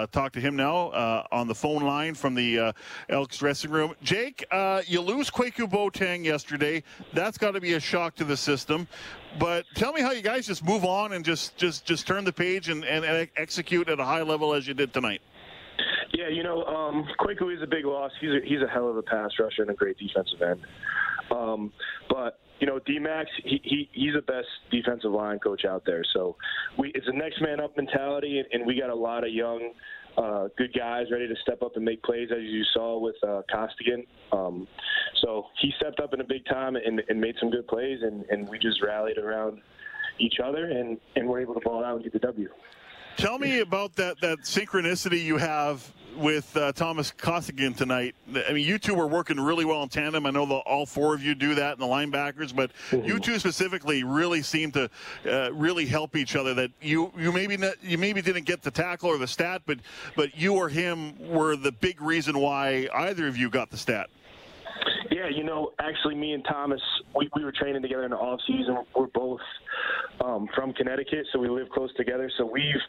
Uh, talk to him now uh, on the phone line from the uh, Elks dressing room. Jake, uh, you lose Kwaku Boateng yesterday. That's got to be a shock to the system. But tell me how you guys just move on and just just just turn the page and, and, and execute at a high level as you did tonight. Yeah, you know, um, Kwaku is a big loss. He's a, he's a hell of a pass rusher and a great defensive end. Um, but you know, D-Max, he, he he's the best defensive line coach out there. So we it's a next man up mentality, and, and we got a lot of young, uh, good guys ready to step up and make plays, as you saw with uh, Costigan. Um, so he stepped up in a big time and, and made some good plays, and, and we just rallied around each other, and, and we're able to ball out and get the W. Tell me about that that synchronicity you have with uh, Thomas Costigan tonight. I mean, you two were working really well in tandem. I know the, all four of you do that in the linebackers, but mm-hmm. you two specifically really seem to uh, really help each other. That you you maybe not, you maybe didn't get the tackle or the stat, but but you or him were the big reason why either of you got the stat. Yeah, you know, actually, me and Thomas, we, we were training together in the off season. We're both um, from Connecticut, so we live close together. So we've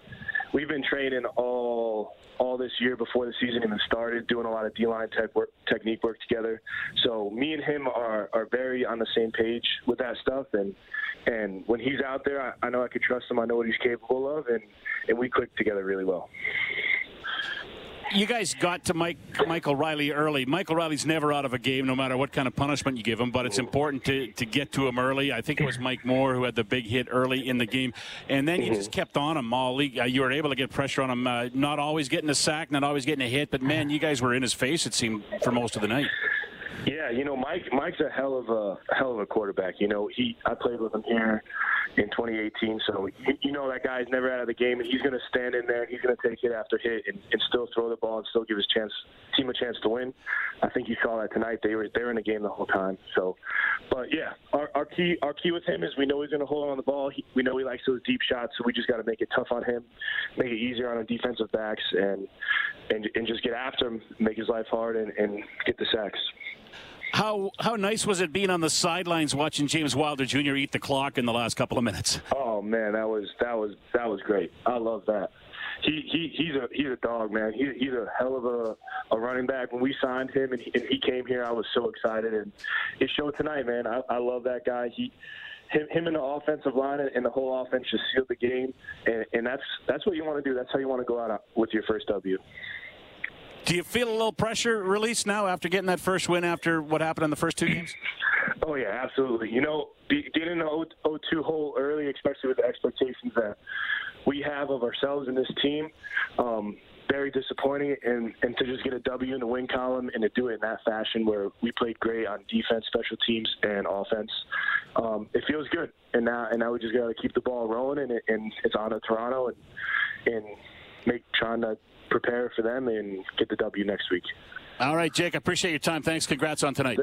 we've been training all all this year before the season even started, doing a lot of D line tech work, technique work together. So me and him are are very on the same page with that stuff, and and when he's out there, I, I know I can trust him. I know what he's capable of, and and we click together really well you guys got to Mike Michael Reilly early. Michael Reilly's never out of a game, no matter what kind of punishment you give him. But it's important to, to get to him early. I think it was Mike Moore who had the big hit early in the game, and then you just kept on him all league. Uh, you were able to get pressure on him, uh, not always getting a sack, not always getting a hit, but man, you guys were in his face. It seemed for most of the night. Yeah, you know, Mike. Mike's a hell of a hell of a quarterback. You know, he I played with him here in 2018, so you know that guy's never out of the game, and he's going to stand in there. He's going to take hit after hit and, and still throw the ball and still give his chance team a chance to win. I think you saw that tonight. They were they were in the game the whole time. So, but yeah, our, our key our key with him is we know he's going to hold on the ball. He, we know he likes those deep shots, so we just got to make it tough on him, make it easier on our defensive backs, and and and just get after him, make his life hard, and, and get the sacks. How how nice was it being on the sidelines watching James Wilder Jr. eat the clock in the last couple of minutes? Oh man, that was that was that was great. I love that. He, he he's a he's a dog, man. He, he's a hell of a, a running back. When we signed him and he, and he came here, I was so excited, and it showed tonight, man. I, I love that guy. He him, him and the offensive line and the whole offense just sealed the game, and, and that's that's what you want to do. That's how you want to go out with your first W. Do you feel a little pressure released now after getting that first win after what happened in the first two games? Oh yeah, absolutely. You know, getting in the 0-2 hole early, especially with the expectations that we have of ourselves and this team, um, very disappointing. And and to just get a W in the win column and to do it in that fashion where we played great on defense, special teams, and offense, um, it feels good. And now and now we just got to keep the ball rolling, and, it, and it's on to Toronto and and make trying to prepare for them and get the W next week. All right, Jake, I appreciate your time. Thanks. Congrats on tonight.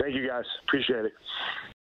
Thank you, guys. Appreciate it.